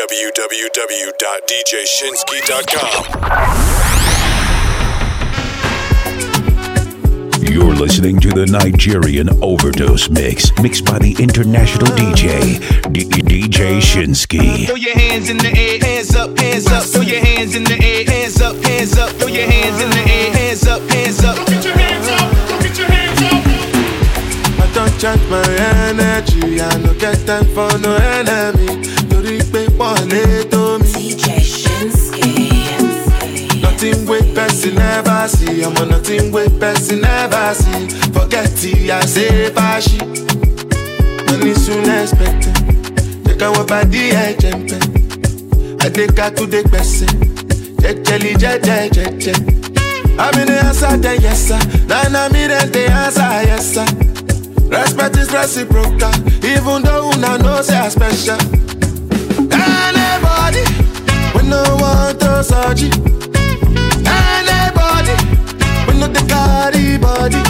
www.djshinski.com. You're listening to the Nigerian Overdose Mix, mixed by the international DJ, D- DJ Shinski. Throw your hands in the air, hands up, hands up. Throw your hands in the air, hands up, hands up. Throw your hands in the air, hands up, hands up. Get your hands up, get your hands up. I don't charge my energy, I no get time for no enemy. Pọ̀lẹ́ tó mi. DJ Shinski. Nothing wey person never see, I'm a nothing wey person never see. Forget it, I say fàṣì. Money soon expected. Jẹ́ káwọn bá dí ẹ̀jẹ̀ ń pẹ́. Adékatúndé gbẹ̀sẹ̀. Jẹ́jẹ́lì jẹ́jẹ́ jẹ́jẹ́. Àmì ni answer then yes sir. Nana mi then dey answer yes sir. Respect is reciprocal, even though una know say I special. Anybody, we no want to search. Anybody, we no the carry body.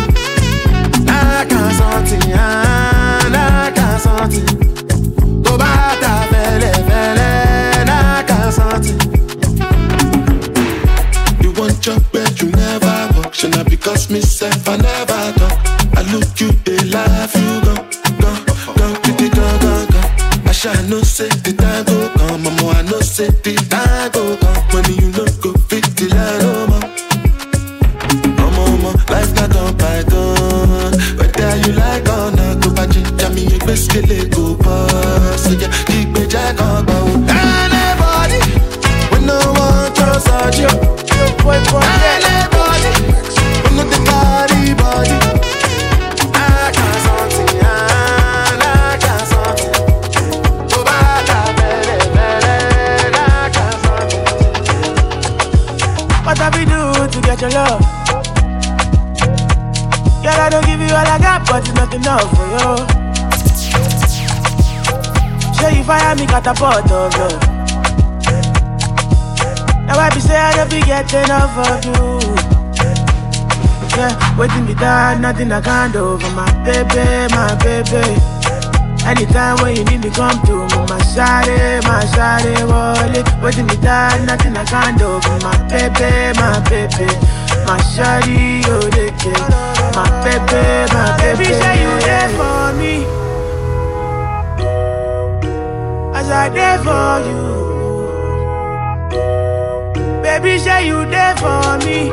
I can't something, I can't something. Tó bá ta fẹ́lẹ́ fẹ́lẹ́, I can't something. You want your bed, you never walk. Not because me self I never talk. I look you, they laugh, you go, go, go, kitty, go, go, go. I shall no say mama. I go come. Money you know go fit the line, oh ma. Oh, mama, mama, oh, life not on python. You like or not, go back to me, you best get it go pass. So yeah, keep me jack on oh. go. Anybody, we no want to search you got, it's not enough for you. Sure you fire me, catapult of love. Now I be say I don't be getting enough of you. Yeah, waiting be done, nothing I can't do for my baby, my baby. Anytime when you need me, come to me, my shawty, my shawty, wallet. Waiting me done, nothing I can't do for my baby, my baby. My shawty, oh, they. My baby, my baby. Baby, say you there for me. As I there for you. Baby, say you there for me.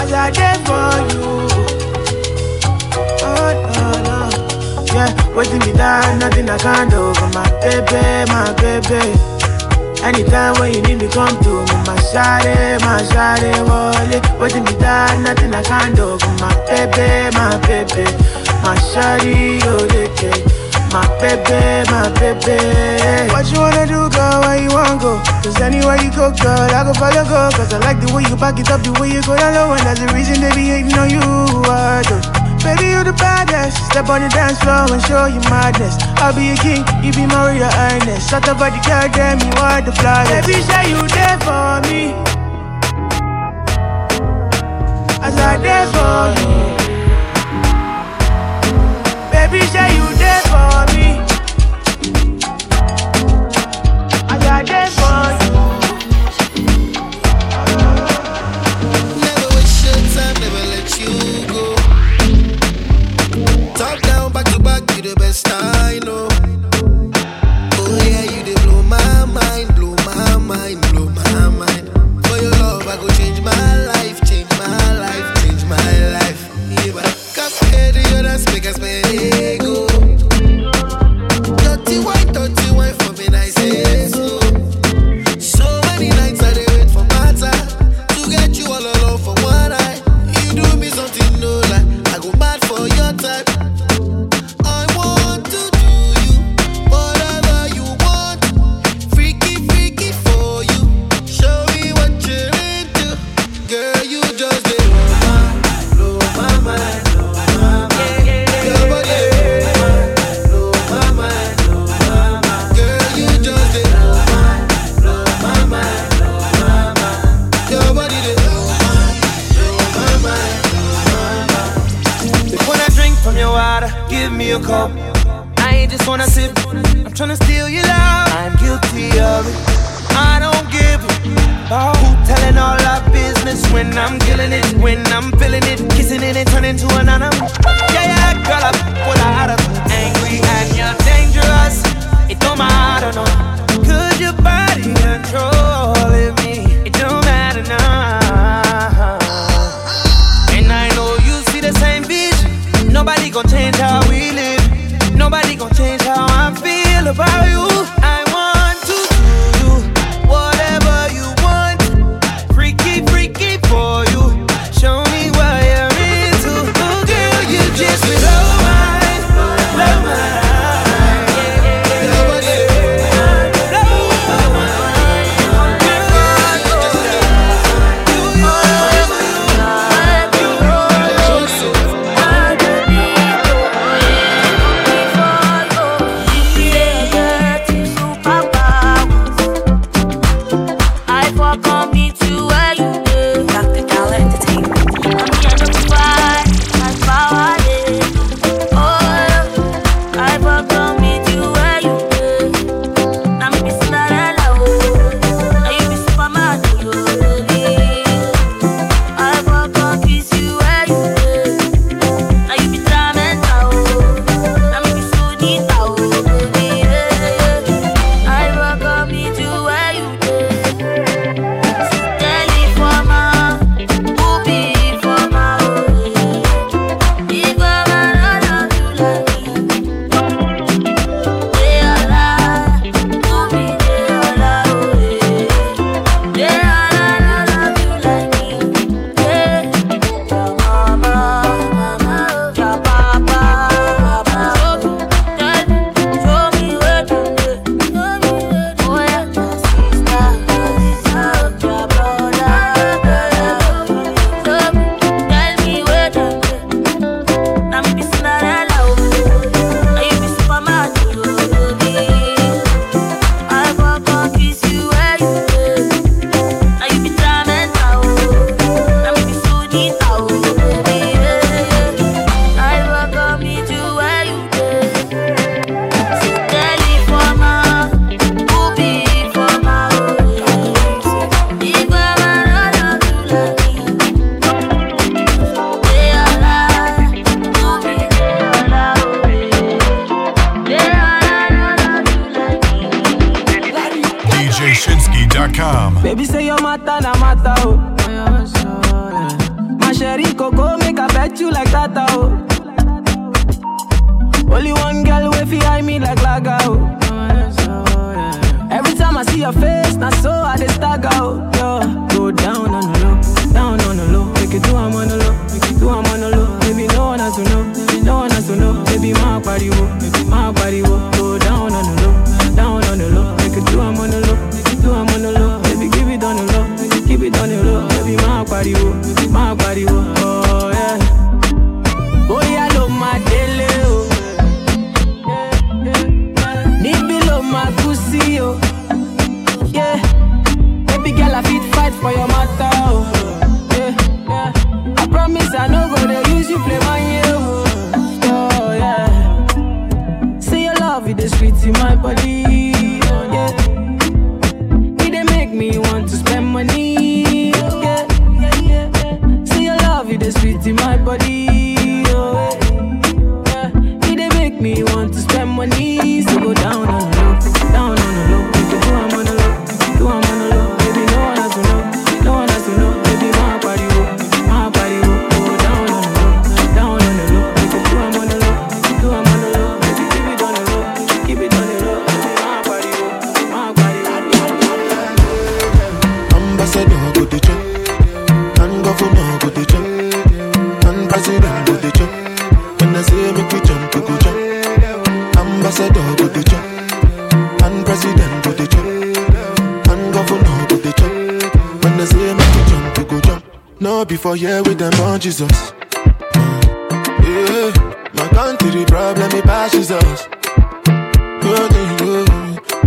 As I there for you. Oh, no, no. Yeah, waiting me down, nothing I can't do for my baby, my baby. Anytime when you need me, come to me, my shawty, my shawty, wallet. Waiting me down, nothing I can't do my baby, my baby. My shawty, oh, they. My baby, my baby. What you wanna do, girl? Where you wanna go? Cause anywhere you go, girl, I go follow go. Cause I like the way you back it up, the way you go down low. And that's the reason they be hating on you. I do. Baby, you the baddest. Step on the dance floor and show you madness. I'll be a king, you be royal highness. Shut up, body, girl, damn, you are the flyest. Baby, say you there for me. As I there for you. Baby, say you there for me. As I there for I said no go the chop. And governor go the chop. And president go the chop. When I say make we jump, we go jump. Ambassador go the chop. And president go the chop. And governor go the chop. When I say make we jump, we go jump. No before here with them on Jesus. My country problem it passes us. Oh,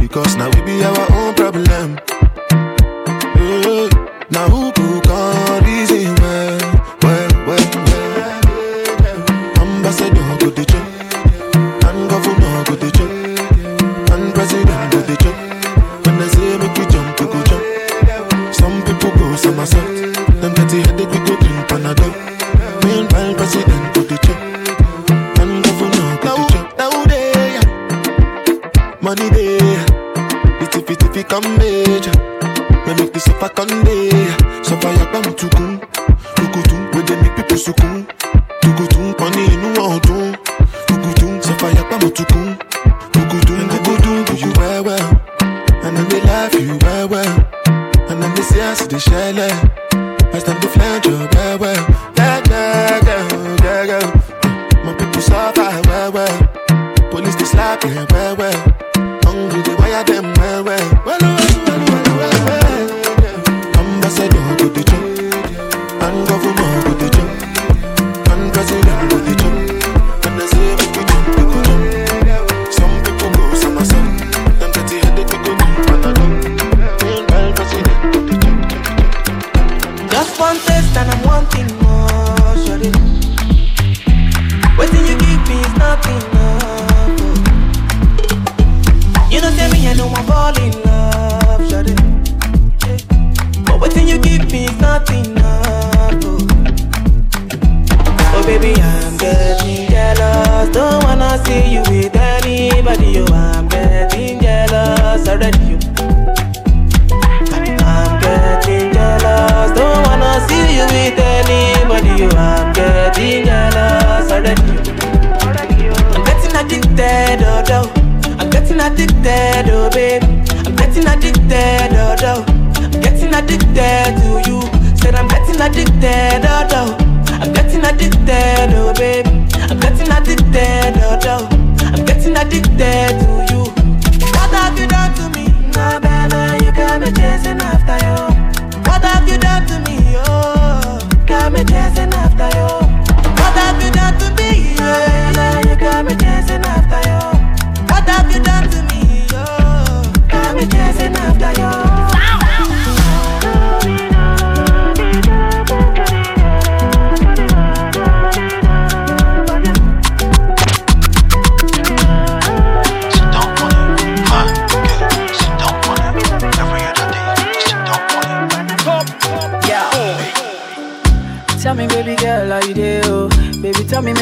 because now we be our own problem. Addicted to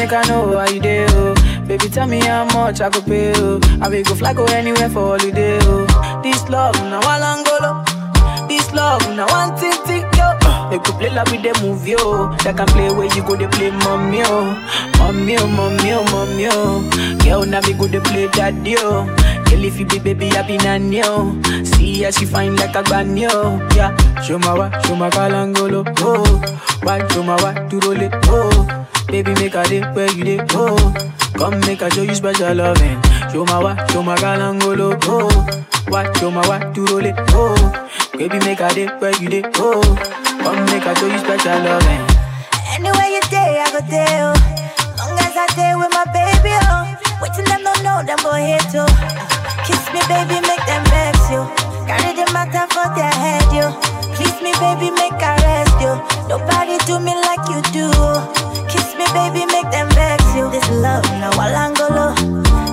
make I know how you do. Oh? Baby, tell me how much I could pay. Oh? I will go fly go anywhere for holiday. Oh? This love, now I long go This love, now one thing, thing, yo. They could play like with the movie, yo. They can play where you go, they play mommy, oh. Mommy, oh, mommy, oh, mommy, oh. Girl, now me go, they play daddy, oh. Girl, if you be baby, I be nanny, oh. See how she fine like a granny, oh. Yeah, show my wa, show my kalangolo, oh. Why, show my wa, to roll it, oh. Baby, make a day where you day, oh. Come make a show you special loving. Show my wa, show my kalangolo, oh. Why, show my wa, to roll it, oh. Baby, make a day where you day, oh. Come make a show you special loving. Anywhere you day, I go there. Oh. Long as I stay with my baby, oh. Wait till them don't know, them go hate too. Kiss me, baby, make them vex you. Carry the matter for their head, you. Please me, baby, make I rest you. Nobody do me like you do. Me, baby, make them vex you. This love, now Walangolo.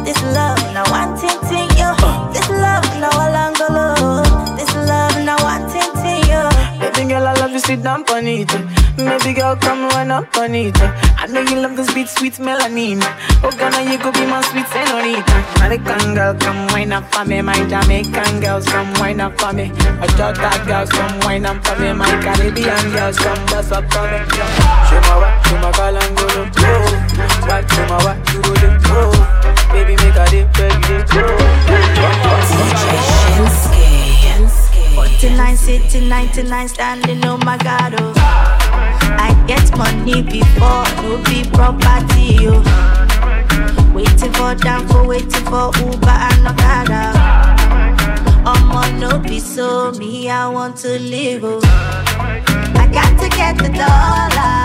This love, now one ting ting, yo. This love, now Walangolo. This love, now one ting ting, yo. Baby girl, I love you, sit down on it. Maybe girl, come run up on it. I know you love this beat, sweet melanin. Oh, Ghana, you could be my sweet senorita. American girl, come wine up for me. My Jamaican girls, come wine up for me. My Jota girls, come wine up for me. My Caribbean girls, come dance up for me. My wa, show my kalangolo. What, show my wa, you roll it. Baby, make a day, baby. 49 city, 99 standing, oh my god, oh. I get money before, no be property, oh. Waiting for for waiting for Uber and Okada. I'ma no be so me, I want to live, oh. I got to get the dollar,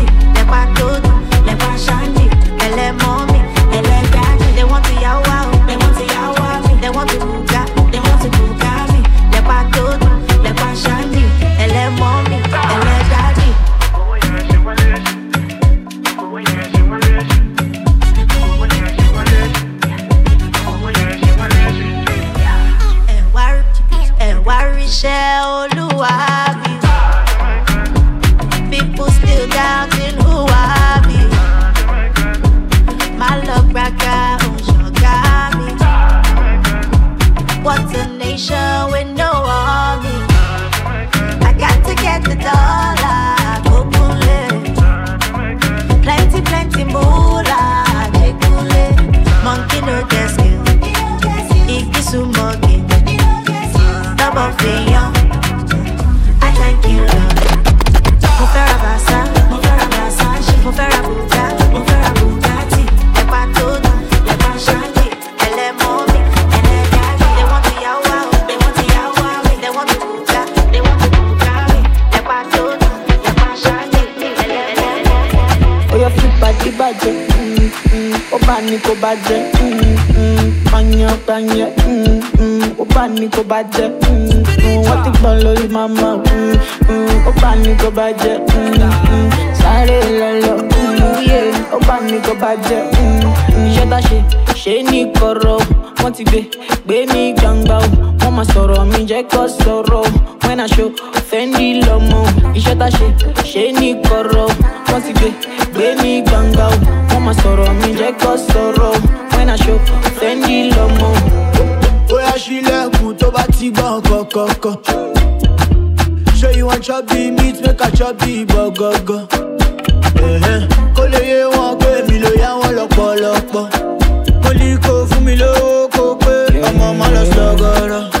ní kó bàjẹ́ pààyàn mm, mm, ó bá ní kó bàjẹ́ wọ́n ti gbọ́n lórí màmá ó bá ní kó bàjẹ́ sáré lọ́lọ́ ó bá ní kó bàjẹ́ iṣẹ́ tá ṣe ṣe ní kọ̀rọ̀ wọ́n ti gbé gbé ní gbangba o máa sọ̀rọ̀ mi jẹ́ kó sọ̀rọ̀ when I show fendi lọ́mọ tá ṣe ṣe ní kọ̀rọ̀ wọ́n ti gbé gbé ní gbangba o wọ́n máa sọ̀rọ̀ mi jẹ́ kó sọ̀rọ̀ when I show fendi lọ́mọ o. bóyá sílẹ̀kùn tó bá ti gbọ́n kọ̀kọ̀kọ̀. you wan chop the meat make I chop the. Ẹ̀hẹ́n, kó lè yé wọn pé mi ló yá wọn lọ́pọ̀lọpọ̀. mo ní kó fún mi lówó kó pé ọmọ ọmọ.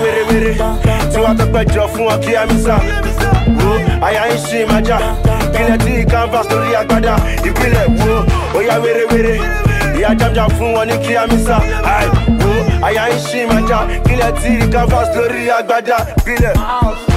Were were tí wọ́n tó péjọ fún ọ kí amisa wo àyà ń ṣe ìmájà kílẹ̀ tí canvas lórí agbádá. Ìpínlẹ̀ wo oya were were ìyá jamjam fún wọn ní kí amisa wo àyà ń ṣe ìmájà kílẹ̀ tí canvas lórí agbádá. Ìpínlẹ̀.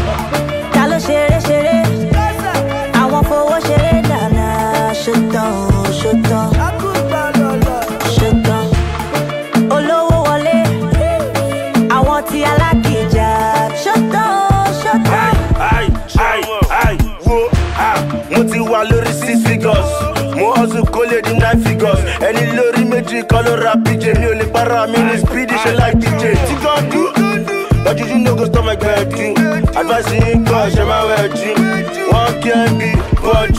Hustle kó lè di nine figures. Ẹni lórí méjì kan ló ra pj mi ò lè para mi ní speedy ṣe like dj tí kan dú lọ́jọ́jú no go stop my gbẹ̀dú advice yín kọ́ ṣe máa wẹ̀ jù wọ́n kí ẹ bí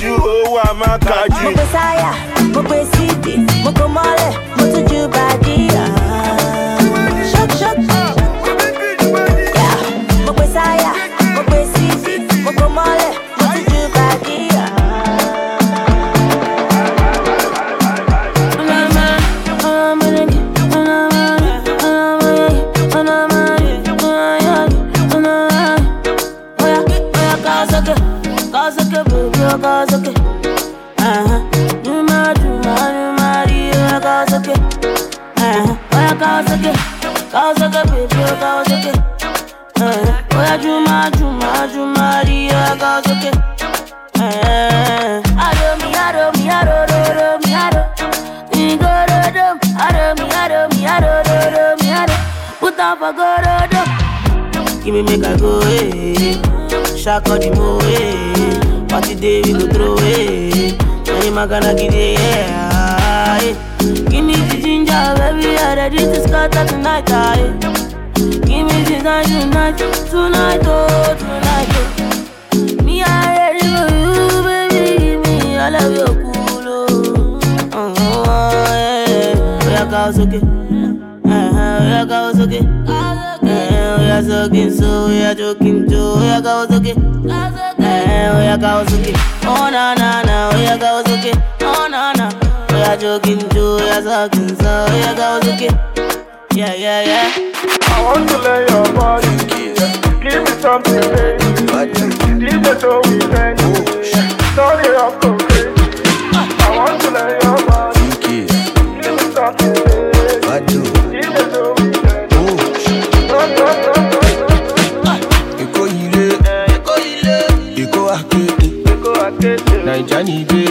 owó àmàkàjù. Mo gbé sáyà, mo do. Give me make I go, eh. Shaka the mo, eh. Party day we go throw, eh. Any give it, yeah. Give me the ginger, baby, I'm ready to scatter tonight, eh. Give me the night, tonight, tonight, oh, tonight, oh. Me, I ready for you, baby. Give me all of your cool, oh. Oh, yeah. Oya girls, okay. Uh-huh, oya girls, okay. Girls, okay. Uh, oya girls, okay. Oh, na, na, na. Oh, na, na. Oya joking, too. Oya sucking, so oya girls, okay. Yeah, yeah, yeah. I want to lay your body. Give me something, baby. DJ so we can. Sorry, I'm okay. I want to lay your body. Give me something, baby. jánígbé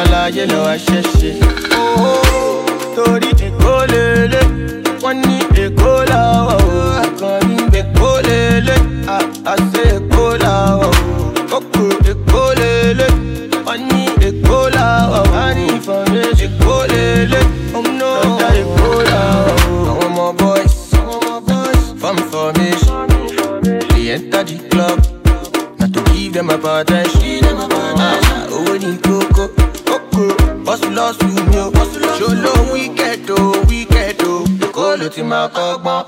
aláyé lọ aṣẹ́ṣe. torí èkó lélẹ̀ wọ́n ní èkó làwọ̀ o. Àkànní èkó lélẹ̀. Àṣẹ èkó làwọ̀ o. Kókò èkó lélẹ̀. Wọ́n ní èkó làwọ̀ wá ní ìfọ̀nrẹ́ èkó lélẹ̀. Ọ̀dà èkó làwọ̀ àwọn ọmọ boys. Form formation dey enter the club mabadash orin koko koko bọ́sùlọ́sù mi o ṣolóhun wíkẹ́ẹ̀dì o. Wíkẹ́ẹ̀dì o kó ló ti máa kọ́gbọ́n.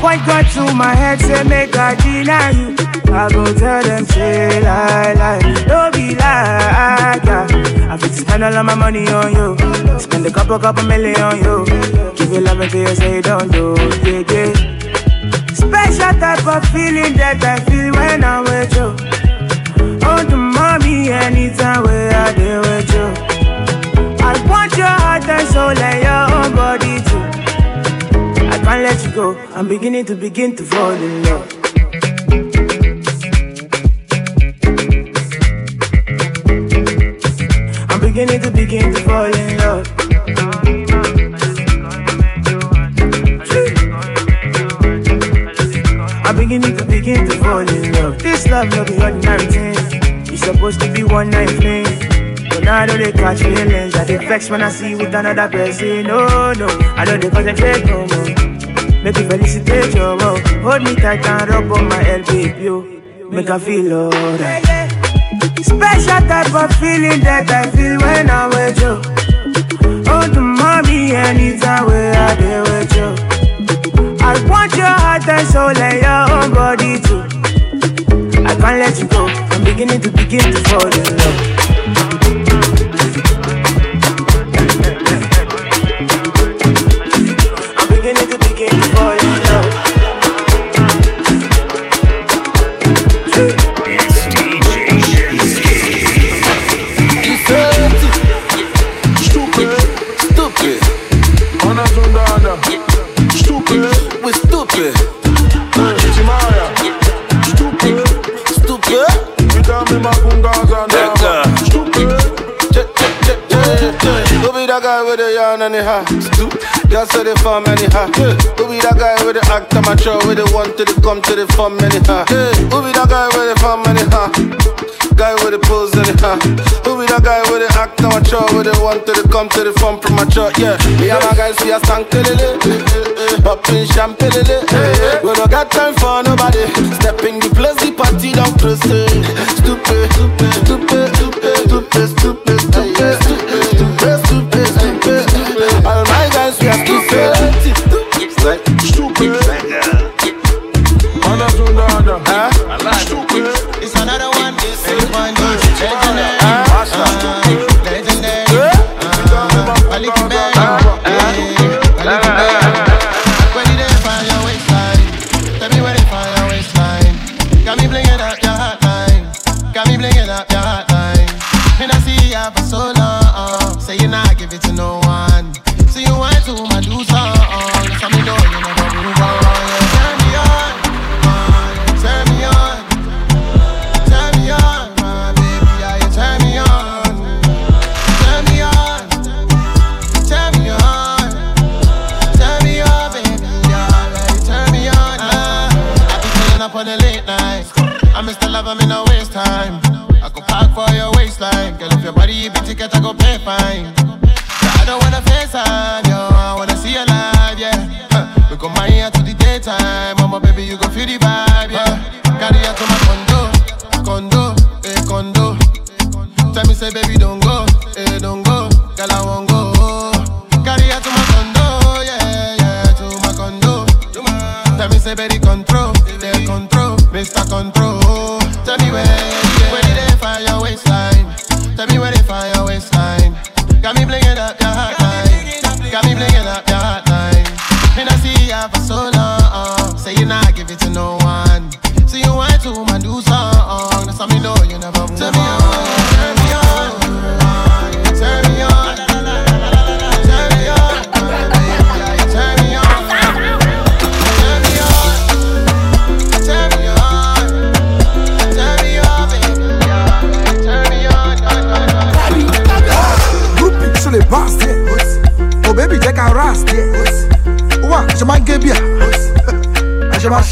What got through my head say make I deny you. I go tell them say lie lie. Don't be like yeah. I fit spend all of my money on you. Spend a couple couple million on you. Give you love until you say don't do yeah, yeah. Special type of feeling that I feel when I'm with you. Oh the mommy anytime where I deal with you. I want your heart and soul and your own body can't let you go. I'm beginning to begin to fall in love. I'm beginning to begin to fall in love. I'm beginning to begin to fall in love. This love no be ordinary thing. It's supposed to be one night thing. But now I know they catch feelings. I dey vex when I see with another person. No, no, I don't dey concentrate no more. Make you felicitate your love. Hold me tight and rub on my baby. Yo. Make I feel alright. Special type of feeling that I feel when I'm with you. Oh, the mommy, anytime where I dey with you. I want your heart and soul and your own body too. I can't let you go. I'm beginning to begin to fall in love. Yarn and? Just say the farm anyhow. Who be that guy with the act amateur with the one to the come to the farm anyhow? Who be that guy with the farm anyhow? Guy with the pose anyhow. Who be that guy with the act amateur with the one to the come to the farm premature? Yeah, me and my guys we are stank lele, popping champagne. We don't got time for nobody. Step in the place, the party don't close. stupid, stupid, stupid, stupid, stupid, stupid,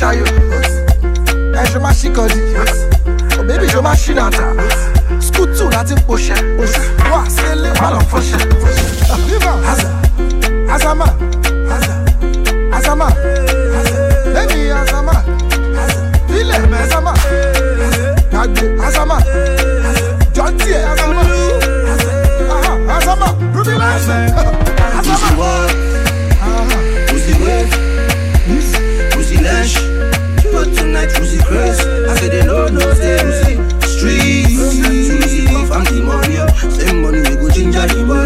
shayo. Ẹ ṣe má ṣí kan di òbébí ṣe má ṣí nàta skutu láti ń poṣẹ wá sílé wà lọ fọṣẹ. Aza Azama Azama lẹ́mi Azama bílẹ̀ Azama gbàgbé Azama jọ́ntì Azama Azama rúbí láìsí. I said they don't know them, streets. Streets, I'm the money, same money we go ginger.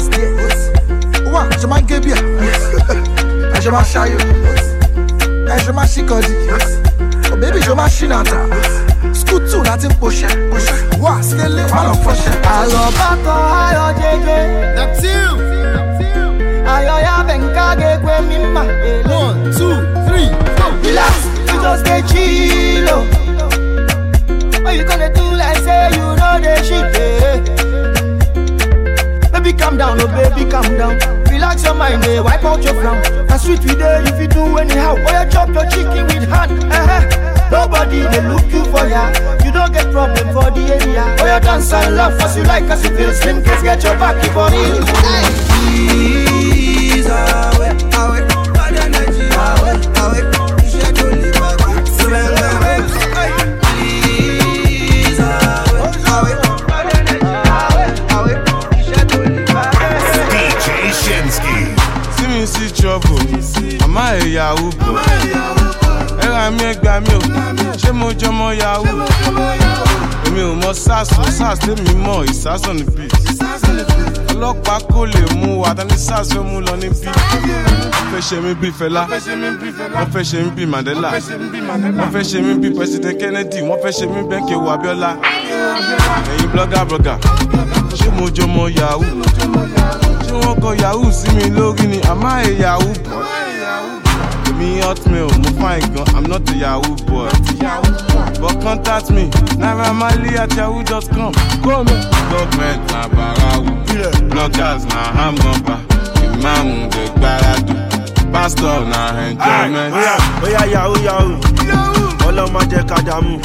last day. Wa, ṣe máa ń gé bíà. Ẹ ṣe máa ṣayọ. Ẹ ṣe máa ṣí kọ́dí. Bébí ṣe máa ṣí nàta. Skúl tù láti ń poṣẹ́. Wa, sílé wà lọ fọṣẹ́. Àlọ́bá kan ayọ̀ jẹjẹ. Ayọ̀ ya bẹ̀ ń ká gẹ́gbẹ́. One, two, three, four. Relax, you just dey chill Oh, What you gonna do like say you know the shit? Baby calm down, oh baby calm down. Relax your mind, eh, wipe out your frown. Na sweet we dey if you do anyhow. Oh you chop your chicken with hand eh, Nobody dey look you for ya. You don't get problem for the area. Oh you dance and laugh as you like as you feel Slim. Kids get your back if on it Please, ìyàwó bọ̀. Ẹ ra mi ẹ gbà mí o, ṣé mo jọmọ yahoo? Èmi ò mọ sars o, sars tèmi mọ̀ ìsásàn ní bí. Ọlọ́pàá kò lè mú wa, tani sars fẹ́ mú lọ ní bí. Wọ́n fẹ́ ṣe mí bí Fẹlá, wọ́n fẹ́ ṣe mí bí Mandela, wọ́n fẹ́ ṣe mí bí President Kennedy, wọ́n fẹ́ ṣe mí bẹ́ẹ̀ kí ewu Abiola. Ẹ̀yin blogger blogger, ṣé mo jọmọ yahoo? ṣé wọ́n kọ yahoo sí mi lórí ni àmọ́ ẹ̀ yahoo boy. Èmi hotmail mo fine gan i'm not a yahoo boy. but contact me naira marley at yahoo dot com. government na barawu bloggers na hamburger imaamu dey gbaradu pastor na enjoyment. Oya, yahoo yahoo, ọlọ́mọ jẹ́ ká dààmú.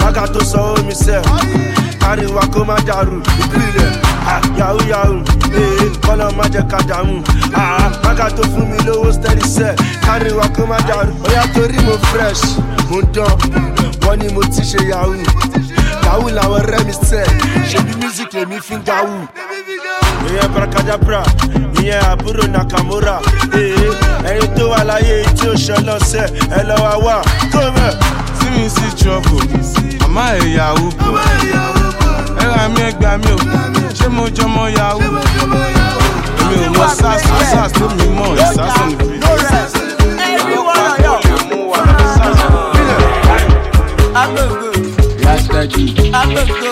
Bága tó sọ omi sẹ́, káríwá kó má dàrú. Ìpìlẹ̀ yahoo yahoo, ee ọlọ́mọ jẹ́ ká dààmú. Ah, Bága tó fún mi lówó steady sẹ́, káríwá kó má dàrú. Oya torí mo fresh, mo dán, wọ́n ní mo ti ṣe yahoo. Yahoo làwọn ọ̀rẹ́ mi sẹ́, ṣebí music lèmi fi ń gawú. ìyẹn barakadabra ìyẹn àbúrò nakamura ee ẹni tó wà láyé tí ó ṣe lọ́sẹ̀ ẹ lọ́ wá wà tó mẹ́. Me see trouble, àmọ́ ẹ̀ yahoo bọ̀. Ẹ ra mi ẹ gbà mí o, ṣé mo jọmọ yahoo? Èmi ò mọ sars o, sars tó mi mọ̀ ìsásàn ní bí. Ọlọ́pàá kò lè mú wa, tani sars fẹ́ mú lọ ní bí. Agogo, Rastaji. agogo,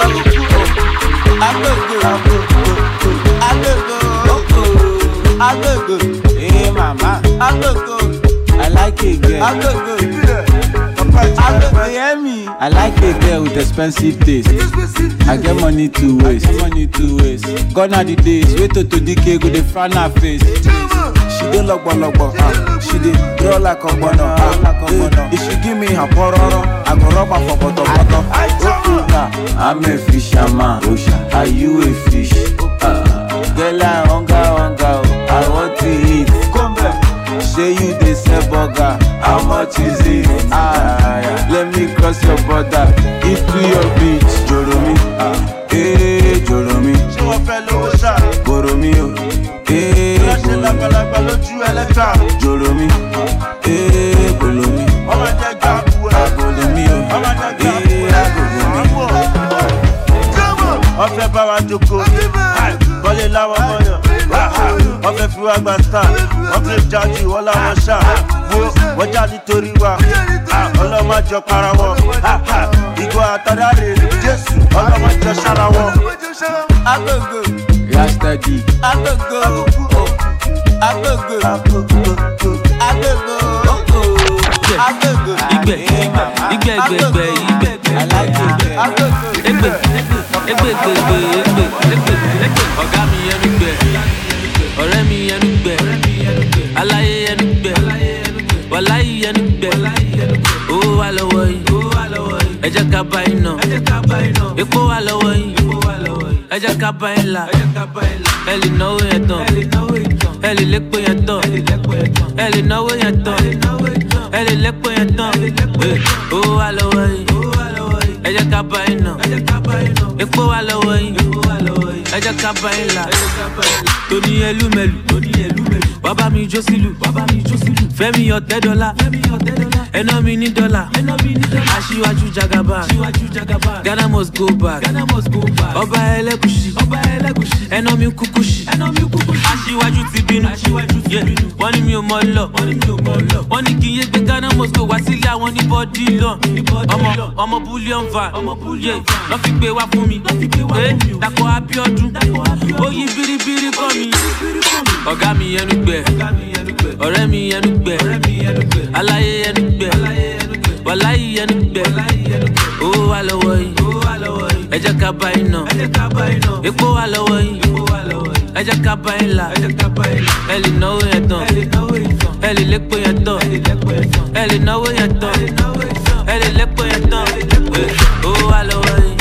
agogo, agogo, agogo, Hey mama, agogo, I like a girl. agogo, agogo, hear me. I like a girl with expensive taste. I get money to waste. money to waste. Gone are the days. Wait to to DK go dey frown her face. She dey logbologbo. ah. She dey draw like ogbono. ah. Eh, If she give me her pororo, I go rub her for botoboto. Otuka, I'm a fisherman. Are you a fish? Ah, Girl, I hunger, hunger. oh. I want to eat. Say you dey sell burger, how much is it? Ah. Let me cross your border into your beach. Joromi, ah, eh, Joromi, ṣé wọ́n fẹ́ lówó ṣá? Goromi, oh, eh, lọ́ṣẹ̀ lágbàlagbà lójú ẹlẹ́ta. Joromi, eh, Golomi, wọ́n máa jẹ́ gbà bu ẹ̀. Golomi, oh, wọ́n máa jẹ́ gbà bu eh, ẹ̀. Golomi. wọ́n fẹ́ bá wa jókòó kọ́lé láwọn mọ́yàn wọ́n fẹ́ fi wá gba star wọ́n fẹ́ jáde wọ́n láwọn ṣá já nítorí wa ọlọ́mọjọ para wọn ìgò àtàdáre jésù ọlọ́mọjọ ṣára wọn. Agogo, Rastaji. agogo, agogo, agogo, agogo, igbe igbe gbegbe igbe egbe egbe gbegbe egbe egbe ọ̀gá mi ẹnu gbẹ ọ̀rẹ́ mi ẹnu gbẹ ẹ jẹ́ ká bá nà epo wà lọ́wọ́ yìí ẹ jẹ́ ká bá yín là. Ẹ lè náwó yẹn tán. Ẹ lè lépo yẹn tán. Ẹ lè náwó yẹn tán. Ẹ lè lépo yẹn tán. Owó wà lọ́wọ́ yìí ẹ jẹ́ ká bá nà epo wà lọ́wọ́ yìí ẹ jẹ́ ká bá yín là tóní ẹlúmẹlù bàbá mi jó sílù fẹ́mi ọ̀tẹ́dọ́là ẹná mi ní dọ́là aṣíwájú jagaba ghana must go back ọba ẹlẹ́kùsì ẹná mi kúkúsì aṣíwájú ti bínú wọ́n ní mi ò mọ lọ wọ́n ní kí n yé gbé ghana must go wá sílé àwọn ní bọ́dí lọ. Ọmọ ọmọ bullion Yeah, lọ́ fi gbé wá fún mi. Eh, dàpọ̀ abiodun. Ó yí biribiri kọ́ mi ọ̀gá mi ẹnu gbẹ. Ọ̀rẹ́ mi ẹnu gbẹ. Aláyé ẹnu gbẹ. Wàláyé ẹnu gbẹ. Owó wà lọ́wọ́ yìí. Ẹ ká bá iná. Epo wà lọ́wọ́ yìí. Ẹ ká bá ilà. Ẹ lè náwó yẹn tán. Ẹ lè lépo yẹn tán. Ẹ lè náwó yẹn tán. Ẹ lè lépo yẹn tán. Owó wà lọ́wọ́ yìí.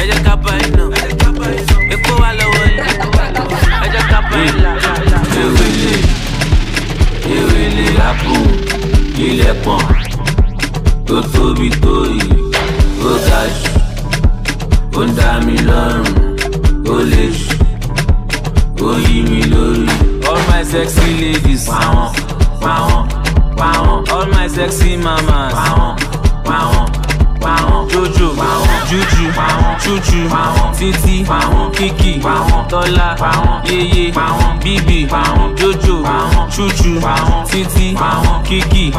Ẹ ká bá iná ewele ewele àpò ilẹ̀ pọ̀n tó tóbi tó yìí ó ga jù ó ń dá mi lọ́rùn ó lè jù ó yí mi lórí. all my sexy ladies pàwọn pàwọn pàwọn all my sexy mamas pàwọn jojo juju chuchu titi kiki tọ́lá yeye Bibi, jojo chuchu titi kiki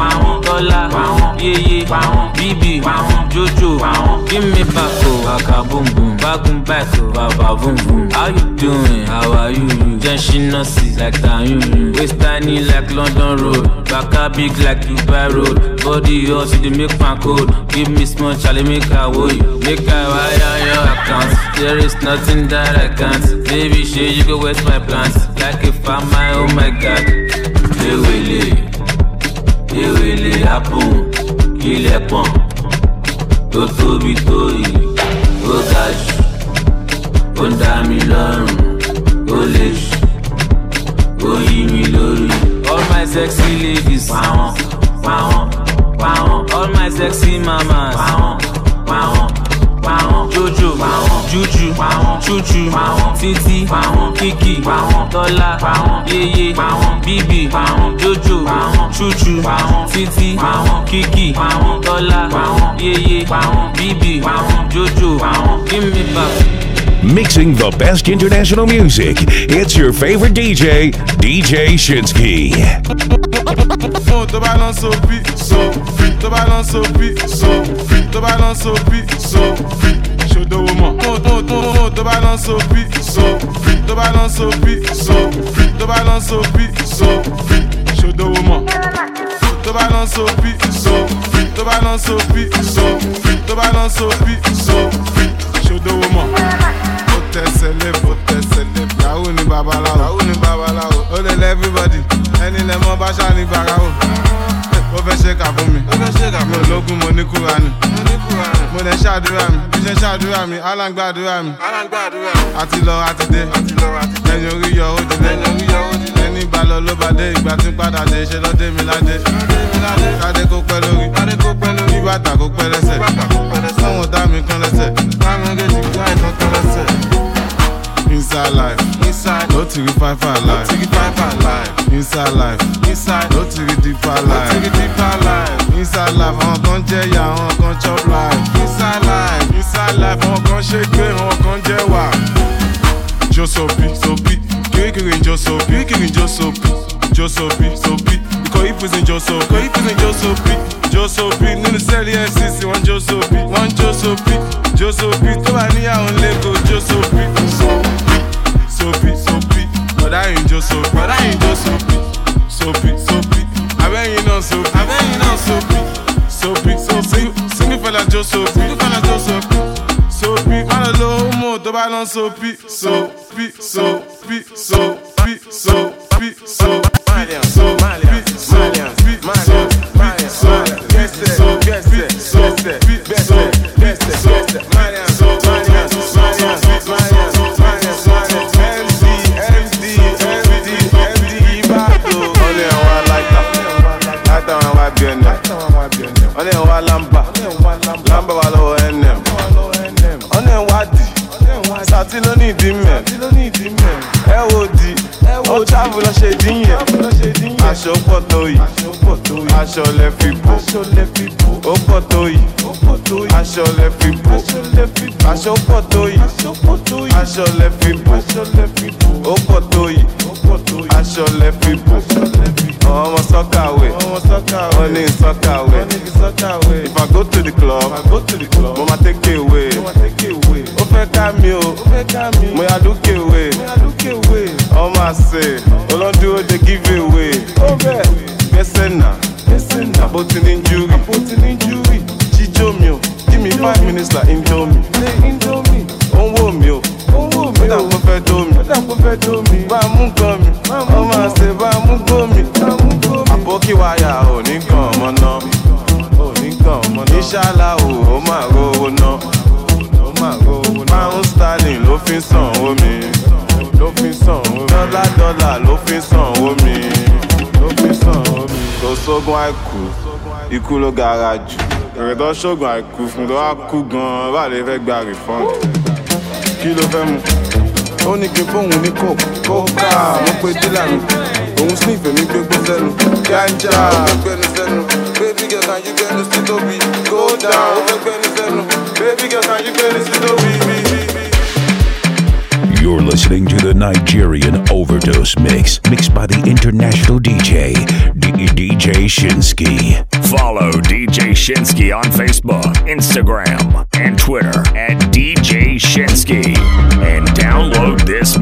tọ́lá yeye Bibi, jojo. Gimme bako oh, baka bumbum bagun bako oh, baba bumbum how you doing? How are you? Jẹ́ ṣínà sí like tayun. Westani like London road baka big like dubai road. Body hot you make pan cold give me small chale make i wo you. Make i wire your account. There is nothing that i can't. Baby shey you go waste my plans. Like if i'm my oh my god. Ewele ewele happen. Kílẹ̀ pọ̀n tó tóbi tó yìí ó ga jù ó dá mi lọ́rùn. Ó lè jù ó yí. Sexy ladies pàwọn pàwọn pàwọn all my sexy mamas pàwọn pàwọn pàwọn jojo pàwọn juju pàwọn chuchu pàwọn títí pàwọn kiki pàwọn tọ́lá pàwọn yeye pàwọn bíbí pàwọn jojo pàwọn chuchu pàwọn títí pàwọn kiki pàwọn tọ́lá pàwọn yeye pàwọn bíbí pàwọn jojo pàwọn give me back. Mixing the best international music. It's your favorite DJ, DJ Shinski. Ṣòdòwò mọ̀. Ó tẹ̀sẹ̀ lé bó tẹ̀sẹ̀ lé. Yahoo ni babaláwo. Yahoo ni babaláwo. Ó lè lẹ́ everybody. Ẹni lẹ́ mọ́ bá ṣáà ní bàráwò ó fẹ́ ṣe kà fún mi. Mi ò lógún mo ní kúra ni mo lè ṣàdúrà mi. Bí ṣe ṣàdúrà mi aláǹgbàdúrà mi. Àti lọ àti dé. Ẹni orí yọ ó dilé ẹni bá lọ ló bá dé ìgbà tí padà dé ṣe lọ́dé mi ládé kádé kó pẹ́ lórí kí bàtà kó pẹ́ lẹ́sẹ̀ sọ́wọ́n dá mi kan lẹ́sẹ̀ ń gèjì gbá ìtàn kan lẹ́sẹ̀. Inside life, inside, to the five five life, to the five five life. Inside life, inside, no to the deeper life, no to the deeper life. Inside life, àwọn kan jẹ́ ìyá, àwọn kan chop life. Inside life, inside life, àwọn kan ṣe gbé, àwọn kan jẹ́ wà. Jó sopi, sopi, kirikiri just so kirikiri just so just so bi so bi ikọ̀ ìfúnṣe just so ikọ̀ ìfúnṣe just so bi just so bi nínú sẹ́ẹ̀lì fcc wọ́n just so bi wọ́n just so bi just so bi tó bá níyàwó lẹ́kọ̀ọ́ just so bi so bi so bi so bi bọ̀dá yìí just so bọ̀dá yìí just so bi so bi so bi abẹ́yìn náà so abẹ́yìn náà so bi so bi so bi sinifẹ̀lá just so bi sinifẹ̀lá just so bi so bi. Homo tó bá lọ sopi, sopi, sopi, sopi, sopi, sopi, sopi, sopi, sopi, sopi, sopi, sopi, sopi. Ọ̀nà ìwà lamba, lamba wà lọ́wọ́ sàtí ló ní ìdí mẹ́. Ẹ wo di, ó travel lọ ṣe ìdí yẹn. aṣọ pọ̀ tó yìí aṣọ lẹ fi bò. Ó pọ̀ tó yìí aṣọ lẹ fi bò. Aṣọ pọ̀ tó yìí aṣọ lẹ fi bò. Ó pọ̀ tó yìí aṣọ lẹ fi bò. Ọmọ sọ́kàwé wọ́n ní sọ́kàwé if i go to the club mo ma take away. ó fẹ́ ká mi o. Mo yà dúkè wé ọmọ àṣẹ olóńdúró dey give away. Gbèsè nà. Àbótí ní júrì jíjó mi o. Give me five minutes like indomie. Ó ń wò mí o. Ó dà kó fẹ́ dó mi. Bá a mú gan mi. Ọmọ àṣẹ bá a mú gbó mi. Àbókí wáyà ò ní kàn ọmọ náà ìṣàlà ò ó máa rówó ná sterling ló fi sàn omi dọ́là dọ́là ló fi ń sàn omi kò sógun àìkú ikú ló gara jù. Èrè tó ṣógun àìkú fún tó wá kú gan-an bá lè fẹ́ gba refund? Kí ló fẹ́ mu ó ní kí fóun ní kò kóká mo pe dílà mi òun sì fèmí gbégbó sẹ́nu. Gánjà gbẹnu sẹ́nu. Baby girl can you gbẹnu sí tóbi go down. Ó fẹ́ gbẹnu sẹ́nu. Baby girl can you gbẹnu sí tóbi. You're listening to the Naija Overdose Mix, mixed by the international DJ, DJ Shinski. Follow DJ Shinski on Facebook, Instagram, and Twitter at DJ Shinski. And download this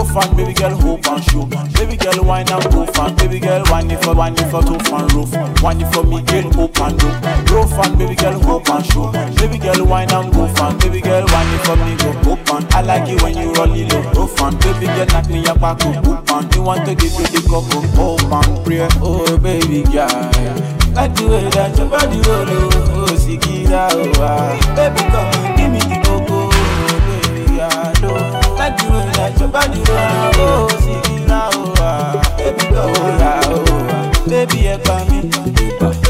Rough and baby girl, hope and show. Baby girl, wine and go fan. Baby girl, wine it for, wine it for tough and rough. Wine it for me, girl, open up. Rough and baby girl, hope and show. Baby girl, wine and go fan. Baby girl, wine it for me, go open. I like it when you roll it low, rough and baby girl, knock me up back up, open. You want to give you the cup of hope and prayer. Oh baby girl, like the way that your body roll, oh, oh Sikira, oh ah. Baby come and give me the coco, oh baby girl, oh. Like the way that your body roll, oh Sikira, oh ah. Baby come, oh yeah, oh ah. Baby ẹ pa mi,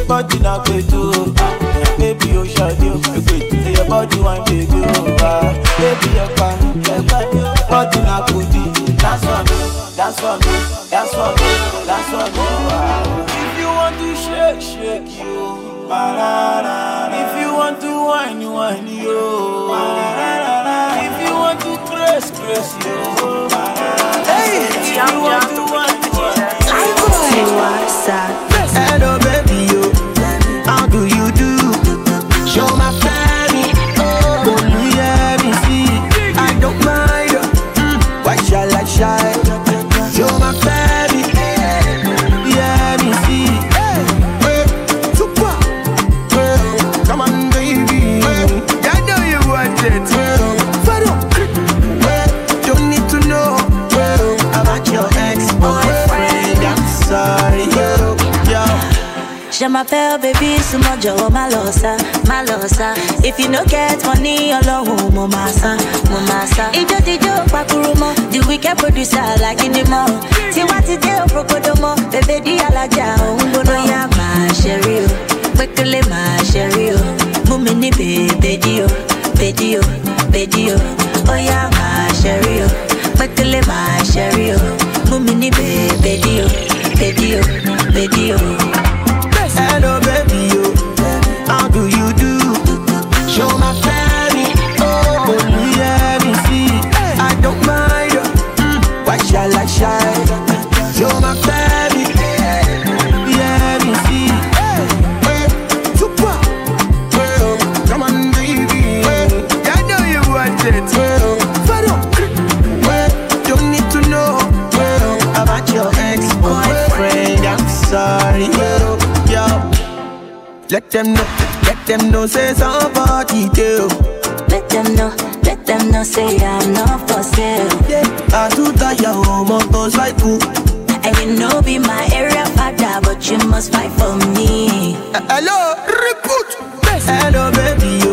body na gbeto, ah. Baby o ṣọdẹ o, say your body one baby o, ah. Baby ẹ pa mi, ẹ pa mi, body na kudi, dance for me, dance for me, dance for me, dance for me, ah. If you want to shake, shake you. If you want to whine, whine you. Hey, Je baby, sumo jọ̀wọ́ má lọ sá, má lọ. If you no get money, ọlọ́run mo máa san, mo máa san. Ijó ti jó pakuru the weekend producer like in the mall. Tiwa ti dé òfrokodo mọ́, bèbè di alájà òun gbóná. Bóyá máa ṣe rí o, pékélé máa ṣe rí o. Mú mi ní bèbè dí o, bèdí o, bèdí o. Bóyá máa ṣe rí o, pékélé máa ṣe o. Mú mi ní bèbè dí o, bèdí o, bèdí o. Hello, baby. How do you do? Show my family. Oh, yeah, me see. I don't mind. Mm, why? Show my family. Let them know, let them know, say somebody do. Let them know, let them know, say I'm not for sale. Yeah, I do that, your motorcycle. And you know, be my area father, but you must fight for me. Uh, hello, report. Hello, baby,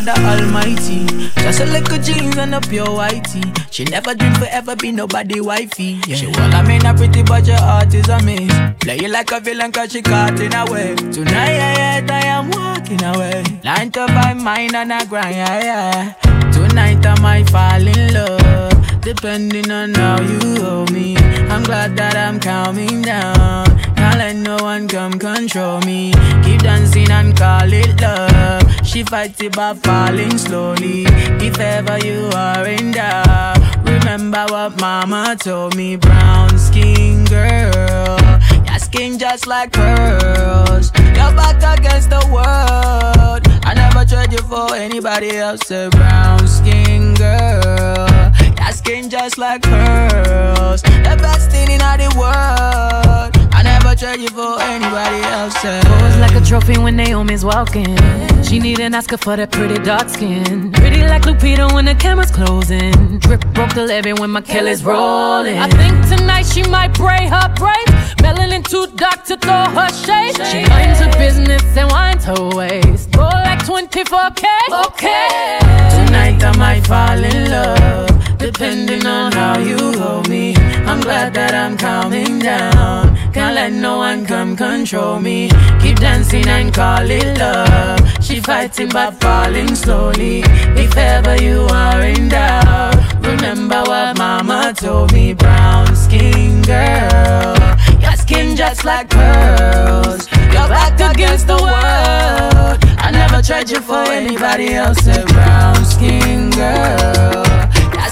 with nothing but the Almighty. Just a little jeans and a pure whitey. She never dream forever be nobody wifey. Yeah. She well, I mean, a pretty, but your heart is a miss. Play you like a villain, cause she caught in a way. Tonight, yeah, yeah, I am walking away. Line to by mine and I grind, yeah, yeah. Tonight, I might fall in love. Depending on how you hold me. I'm glad that I'm calming down. Can't let no one come control me. Keep dancing and call it love. She fights it by falling slowly. If ever you are in doubt, remember what mama told me. Brown skin girl, your skin just like pearls. Your back against the world. I never trade you for anybody else. A brown skin girl. Your skin just like pearls. The best thing in all the world. I never trade you for anybody else. Pose like a trophy when Naomi's walking. She need an Oscar for that pretty dark skin. Pretty like Lupita when the camera's closing. Drip broke the levy when my Kelly's rolling. I think tonight she might braid her braids. Melanin too dark to throw her shade. She minds her business and winds her waist. Roll like 24K. Okay. Tonight I might fall in love, depending on how you hold me. I'm glad that I'm calming down. Can't let no one come control me. Keep dancing and call it love. She fighting but falling slowly. If ever you are in doubt, remember what mama told me. Brown skin girl, your skin just like pearls. Your back against the world. I never tried you for anybody else. Brown skin girl,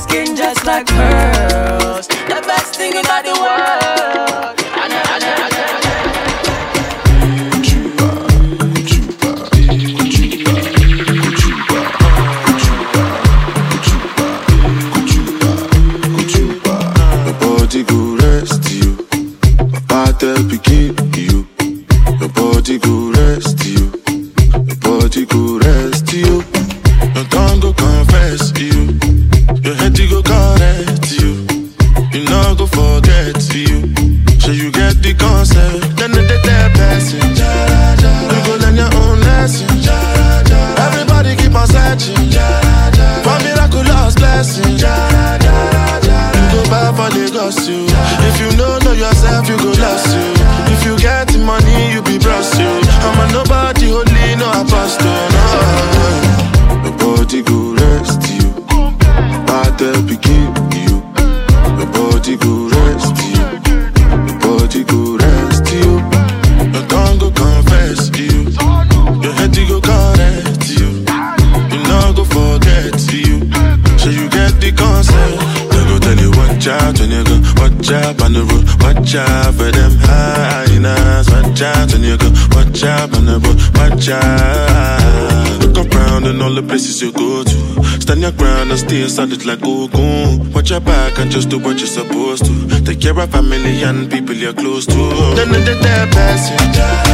skin just like pearls. The best thing in the world. Stay solid like Ogun. Watch your back and just do what you're supposed to. Take care of family and people you're close to. Then the dead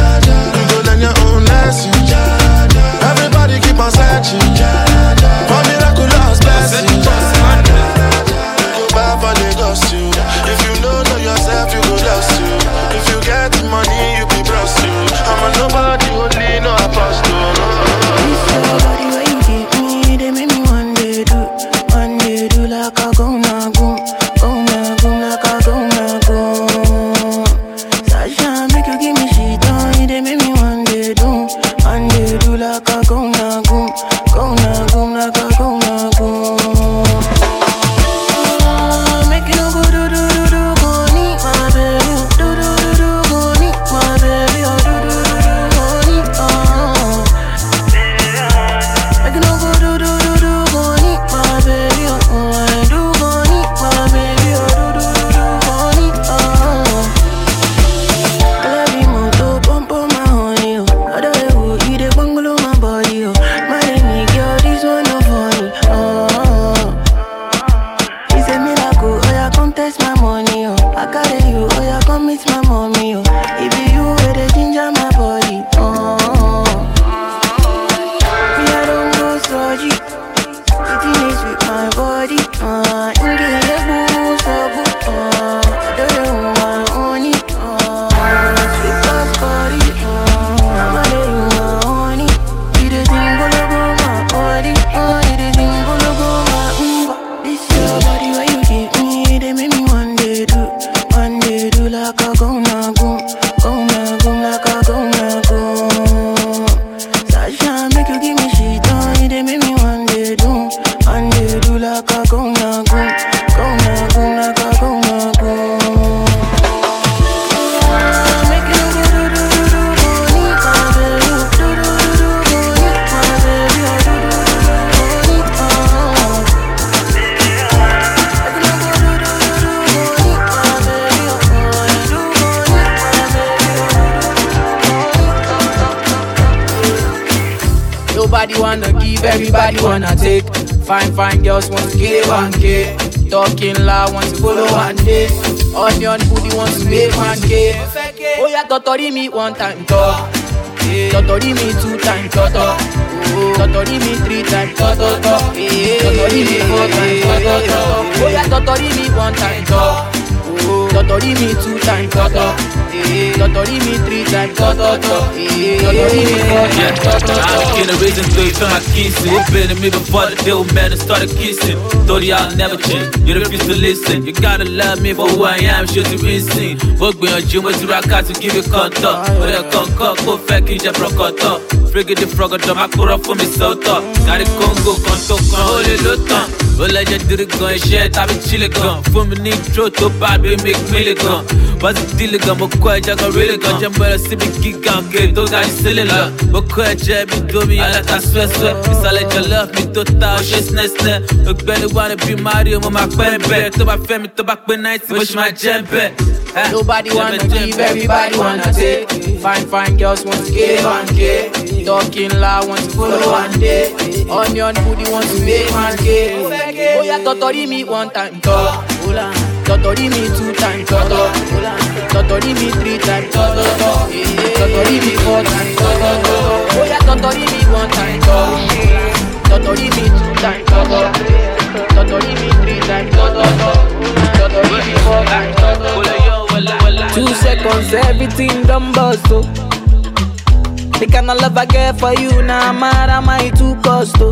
the deal and started kissing. Thought y'all never change. You refuse to listen. You gotta love me for who I am. Should you insane? Work me on gym with the rock out to give you contact. But I can't cut, go fake in your procoto. Frigate the frog, I'm a cura for me so tough. Got it Congo, conto, con, holy luton. Ó lẹ́jẹ̀ dírí gan iṣẹ́ tàbí chile gan Fún mi ní intro tó bá bí mi pínlẹ̀ gan Wọ́n ti dílé gan mo kọ́ ẹja kan rílẹ̀ gan Jẹ́ mọ́ra síbi gíga òkè tó ga ní sílẹ̀ lọ Mo kọ́ ẹjẹ́ mi domi aláta swẹ́swẹ́ Ìsàlẹ̀ jọlọ́ mi tó ta ọṣẹ́ sinẹ́sinẹ́ Ògbẹ́ni wà ní bí Mario mo máa pẹ́ bẹ́ẹ̀ Tó bá fẹ́ mi tó bá pé náìtì mo ṣì máa jẹ́ bẹ́ẹ̀. Nobody wanna give, everybody wanna take. Fine, fine girls want to get one K. Talking loud, want to follow one day. Onion booty want to make one K. Oh yeah, totori me one time, talk. Totori me two time, toto. Totori me three time, toto. Totori me four time, toto. Oh yeah, totori me one time, talk. Totori me two time, toto. Totori me three time, toto. Totori me four time, toto. Two seconds, everything done bust, oh. The kind of love I get for you, now nah, mad am I too cost, oh.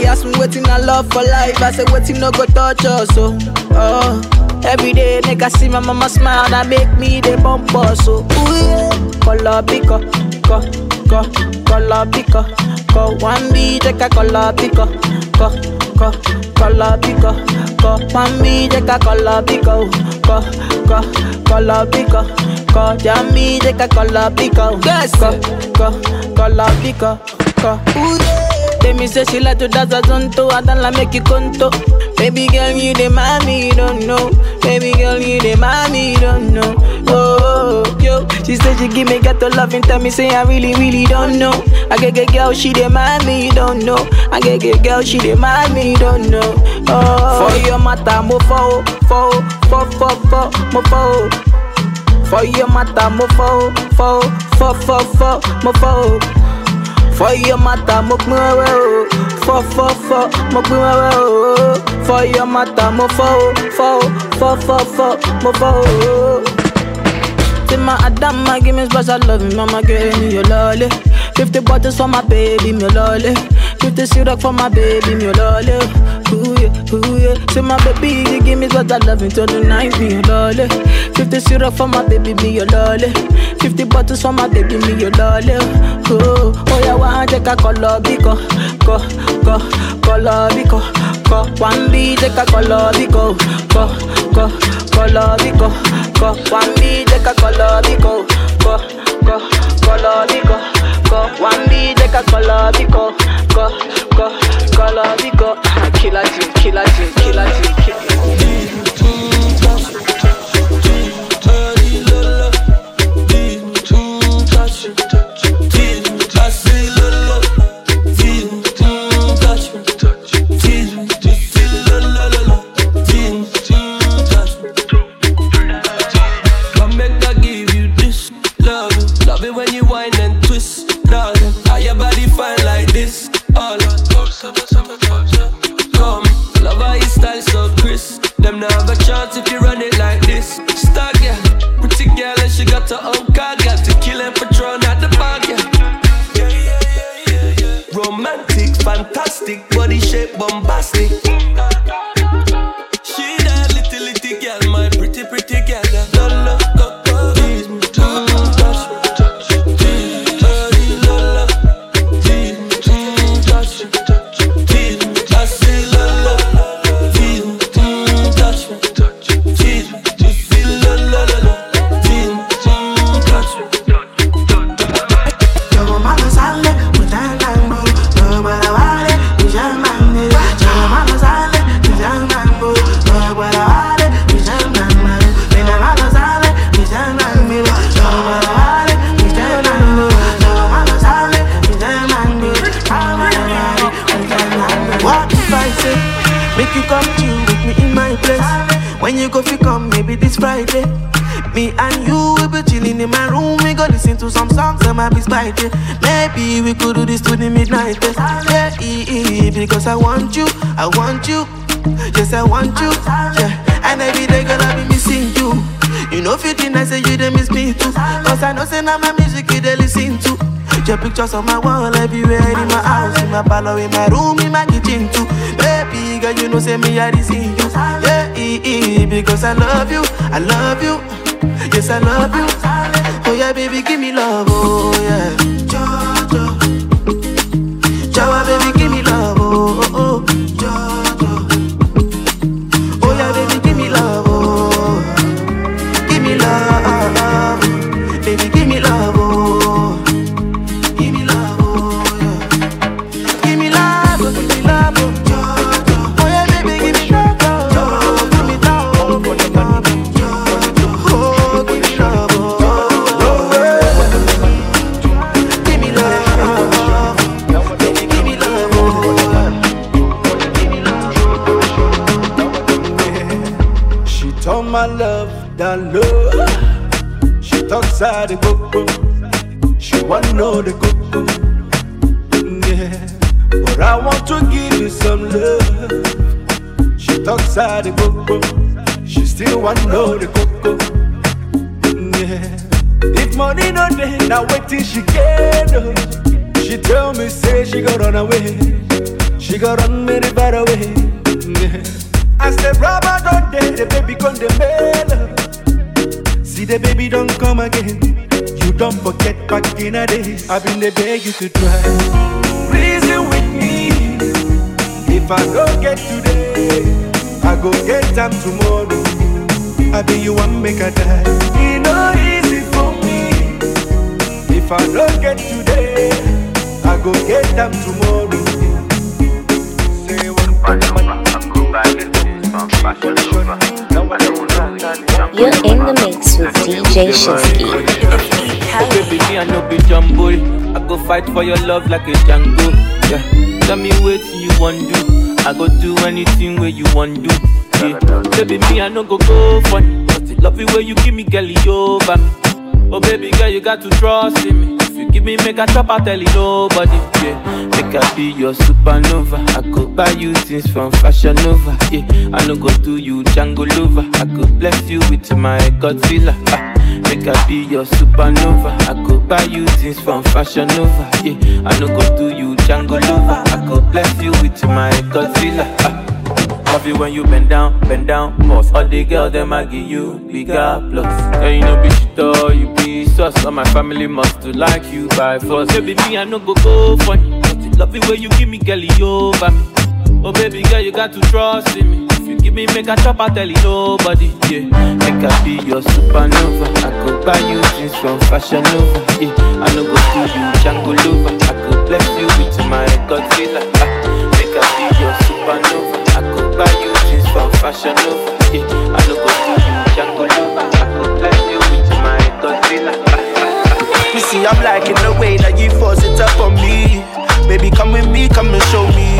She asked me waiting I love for life, I said waiting no go touch us, oh. oh. Every day, nigga see my mama smile, that make me the bump us, so ooh yeah. Color pico, co, co, color pico, co. One B, take a color pico, co, co, color pico, co. One B, take a color pico, oh. co, co, color pico, co. Jammy, take a color pico, oh. yes, co, co, color pico, co. Ooh yeah. They me say she like to dance a zonto, I don't make you conto. Baby girl, you the mommy, you don't know. Baby girl, you the mommy, you don't know. Oh, oh, yo, she said she give me get to love and tell me say I really, really don't know. I get get girl, she the mommy, you don't know. I get get girl, she the mommy, you don't know. Oh, for your matter, mo fo, fo, fo, fo, fo, mo fo. For your matter, mo fo, fo, fo, fo, fo, mo fo. For your matter, mo pin o. Fọ fọ fọ, mo pin o. For your matter, mo oh. fọ o. Fọ fọ fọ fọ, mo fọ o. Oh. Say my Adama, give me special love, mama give me your lolly. Fifty bottles for my baby, me lolly. Fifty syrup for my baby, me lolly. Ooh yeah, ooh yeah. Say my baby, you give me special love until the night, me lolly. Fifty syrup for my baby, me your lolly. Fifty bottles for my baby, me your lolly. Oh, oh yeah, one take a color biko, ko, ko, color biko, ko. One B take a color biko, ko, ko, color biko, ko. One B take a color biko, ko, ko, color biko, ko. One B take a color biko, ko, go, color biko. Killer team, killer team, killer team, killer shape might. Maybe we could do this to the midnight. Yeah, eh, eh, because I want you, I want you. Yes, I want you. Yeah, and every day girl I be missing you. You know, fitting I say you they miss me too. Cause I know say now my music you they listen to. Your pictures on my wall everywhere in my house, in my parlor, in my room, in my kitchen too. Baby girl, you know say me I see you. Yeah, eh, eh, because I love you, I love you. Yes, I love you. Yeah, baby, give me love. Oh yeah. In the days. I've been the beg you to try. Reason with me. If I don't get today, I go get them tomorrow. I be you one make a die. It no easy for me. If I don't get today, I go get them tomorrow. Say one You're in the mix with DJ Shinski. I no be jamboy. I go fight for your love like a Django. Yeah, tell me what you want do. I go do anything where you want do. Yeah, baby, me I no go go funny. Love you where you give me, girl, you over me. Oh baby girl, you got to trust in me. If you give me make a chop, I tell you nobody. Yeah, make I be your supernova. I could buy you things from Fashion Nova. Yeah, I no go do you Django lover. I could bless you with my Godzilla. Ah, make I be your supernova. I could buy you things from Fashion Nova. Yeah, I no go do you Django lover. I could bless you with my Godzilla. Ah. Love you when you bend down, bend down. Boss, all the girls them I give you bigger plus. Yeah, you know be shit or you be sus. All my family must to like you by force. Baby, me I no go go funny. Love you when you give me, girl, over me. Oh baby girl, you got to trust in me. You give me make a chop, I tell you nobody. Yeah, make I be your supernova. I could buy you things from Fashion Nova. Yeah, I no go do you Django lover. I could bless you with my Godzilla. Ah, make I be your supernova. I could buy you things from Fashion Nova. Yeah, I no go do you Django lover. I could bless you with my Godzilla. You see, I'm liking the way that you force it up on me. Baby, come with me, come and show me.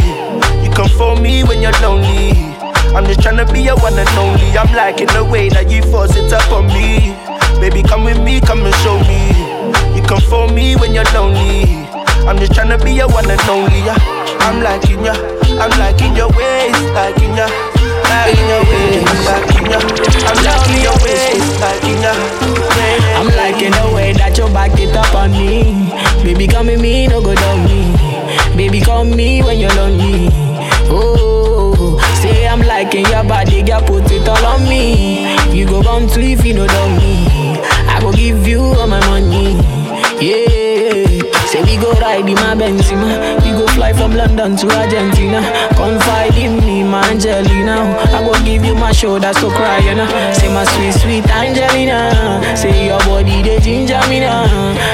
You come for me when you're lonely. I'm just tryna be your one and only. I'm liking the way that you force it up on me. Baby, come with me, come and show me. You come for me when you're lonely. I'm just tryna be your one and only. Yeah. I'm liking ya, I'm liking your ways, liking ya, liking your ways, liking ya. I'm liking your ways, liking ya. I'm liking the way that you back it up on me. Baby, come with me, no go down me. Baby, call me when you're lonely. I'm liking your body, girl, put it all on me. You go come to if you know down me. I go give you all my money. Yeah, go ride in my Benzema. We go fly from London to Argentina. Confide in me, my Angelina. I go give you my shoulder, so cry, you know. Say my sweet, sweet Angelina. Say your body, they ginger me now.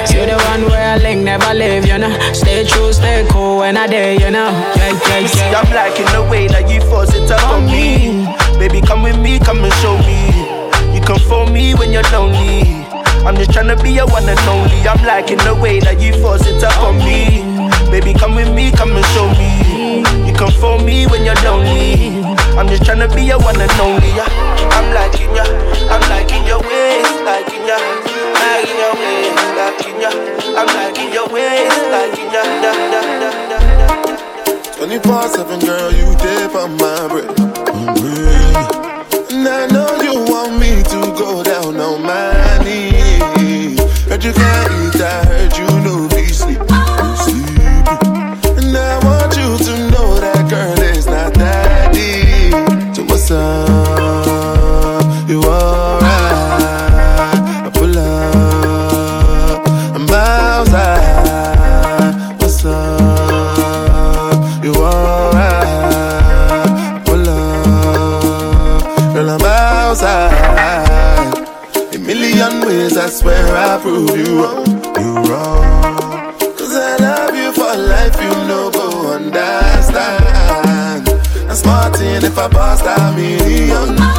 Say the one where I link never leave, you know. Stay true, stay cool when I dare, you know. Yeah, yeah, see, yeah. I'm liking the way that you force it up on me. Baby, come with me, come and show me. You come for me when you're lonely. I'm just trying to be your one and only. I'm liking the way that you force it up on me. Baby, come with me, come and show me. You come for me when you're lonely. I'm just trying to be your one and only. Yeah. I'm liking ya, I'm liking your ways, liking ya, liking your ways, liking ya. I'm liking your ways, liking ya. 24 7, girl, you dip on my bread. Mm-hmm. And I know you want me to go down on my Heard you can't a past a million.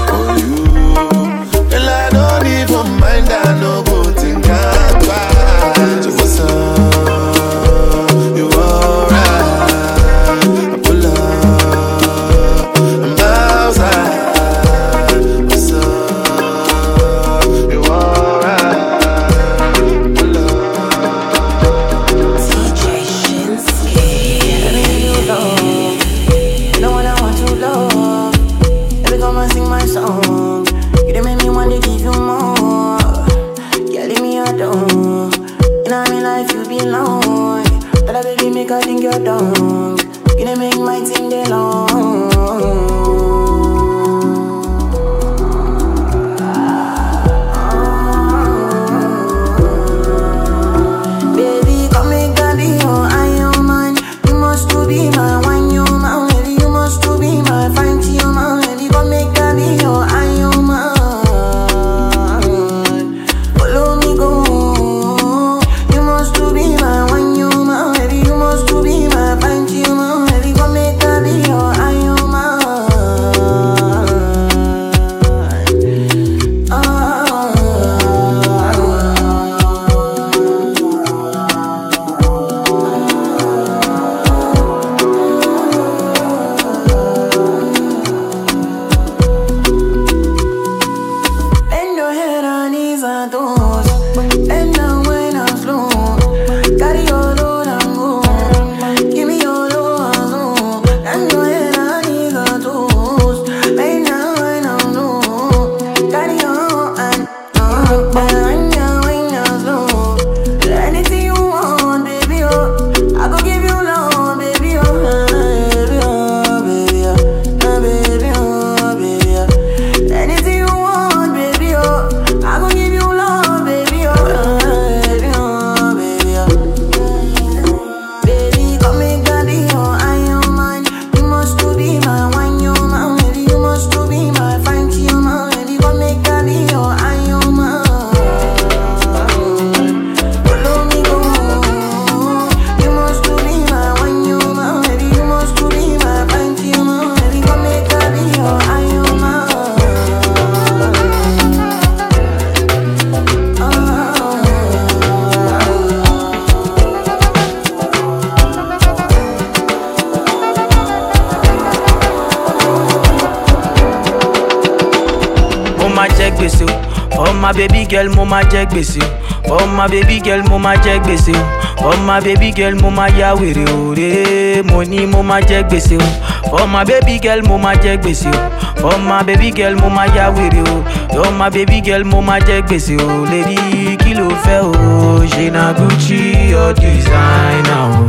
máa jẹ gbèsè o. For my baby girl mo máa jẹ gbèsè o. For my baby girl mo máa ya wèrè òré mo ní mo máa jẹ gbèsè o. For my baby girl mo máa jẹ gbèsè o. For my baby girl mo máa ya wèrè o. Yo my baby girl mo máa jẹ gbèsè o. Lady kí ló fẹ́ o? Ṣe na Gucci or designer o?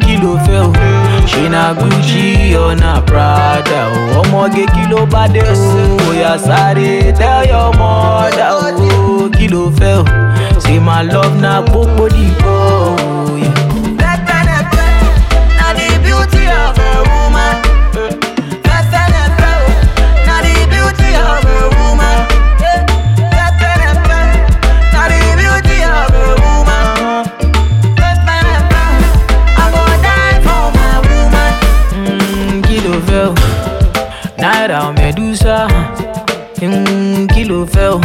Kilo fẹ́ o. Shina na gucci a prada o ọmọge kilo ló bá dé o bóyá sáré tell your mother o kilo fẹ́ o ṣe máa love na gbogbo dìbò o. Oh. náírà Medusa. kí ló fẹ́ o?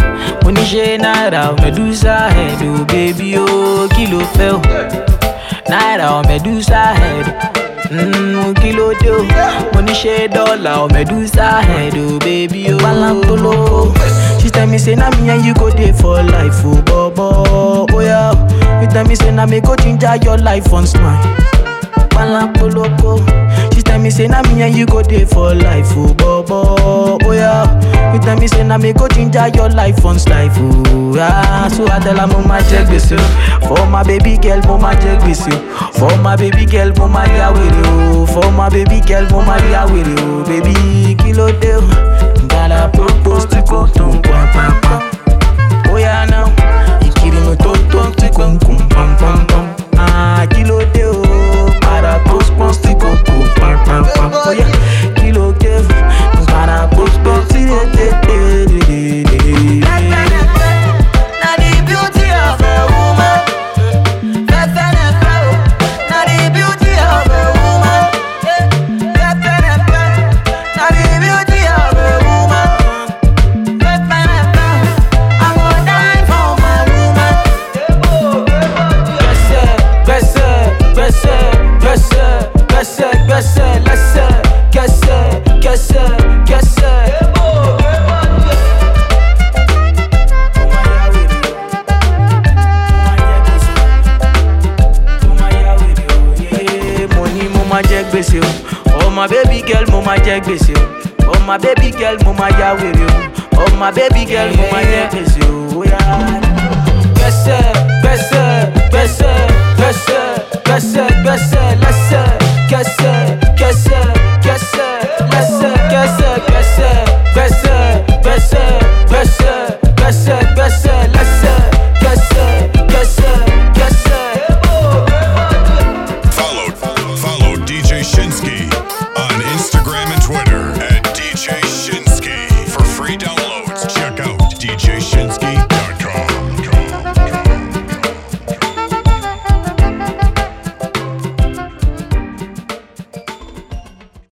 Mo ní ṣe náírà Medusa head o bébí o kí ló o? Náírà Medusa head o. Kí ló dé o? Mo ní ṣe dọ́là Medusa head o bébí o. balantolo. She tell me say na me and you go dey for life o bobo. Oh, Oya you tell me say na me go ginger your life on smile. Palapoloko. She tell me say na me and you go there for life, oh bobo, oh yeah. You tell me say na me go ginger your life on life, oh yeah. So I tell her mo ma jẹ gbèsè o, for my baby girl mo ma jẹ gbèsè o, for my baby girl mo ma ya wèrè o, for my baby girl mo ma ya wèrè o, baby kí ló dé o? Gotta propose to go tó ń pa pa pa. Oh yeah now, tó tó tí kò ń kùn pam pam pam. Ah, kí ló postpone tí dé gbèsè o. Baby girl mo máa ya wèrè o. My baby girl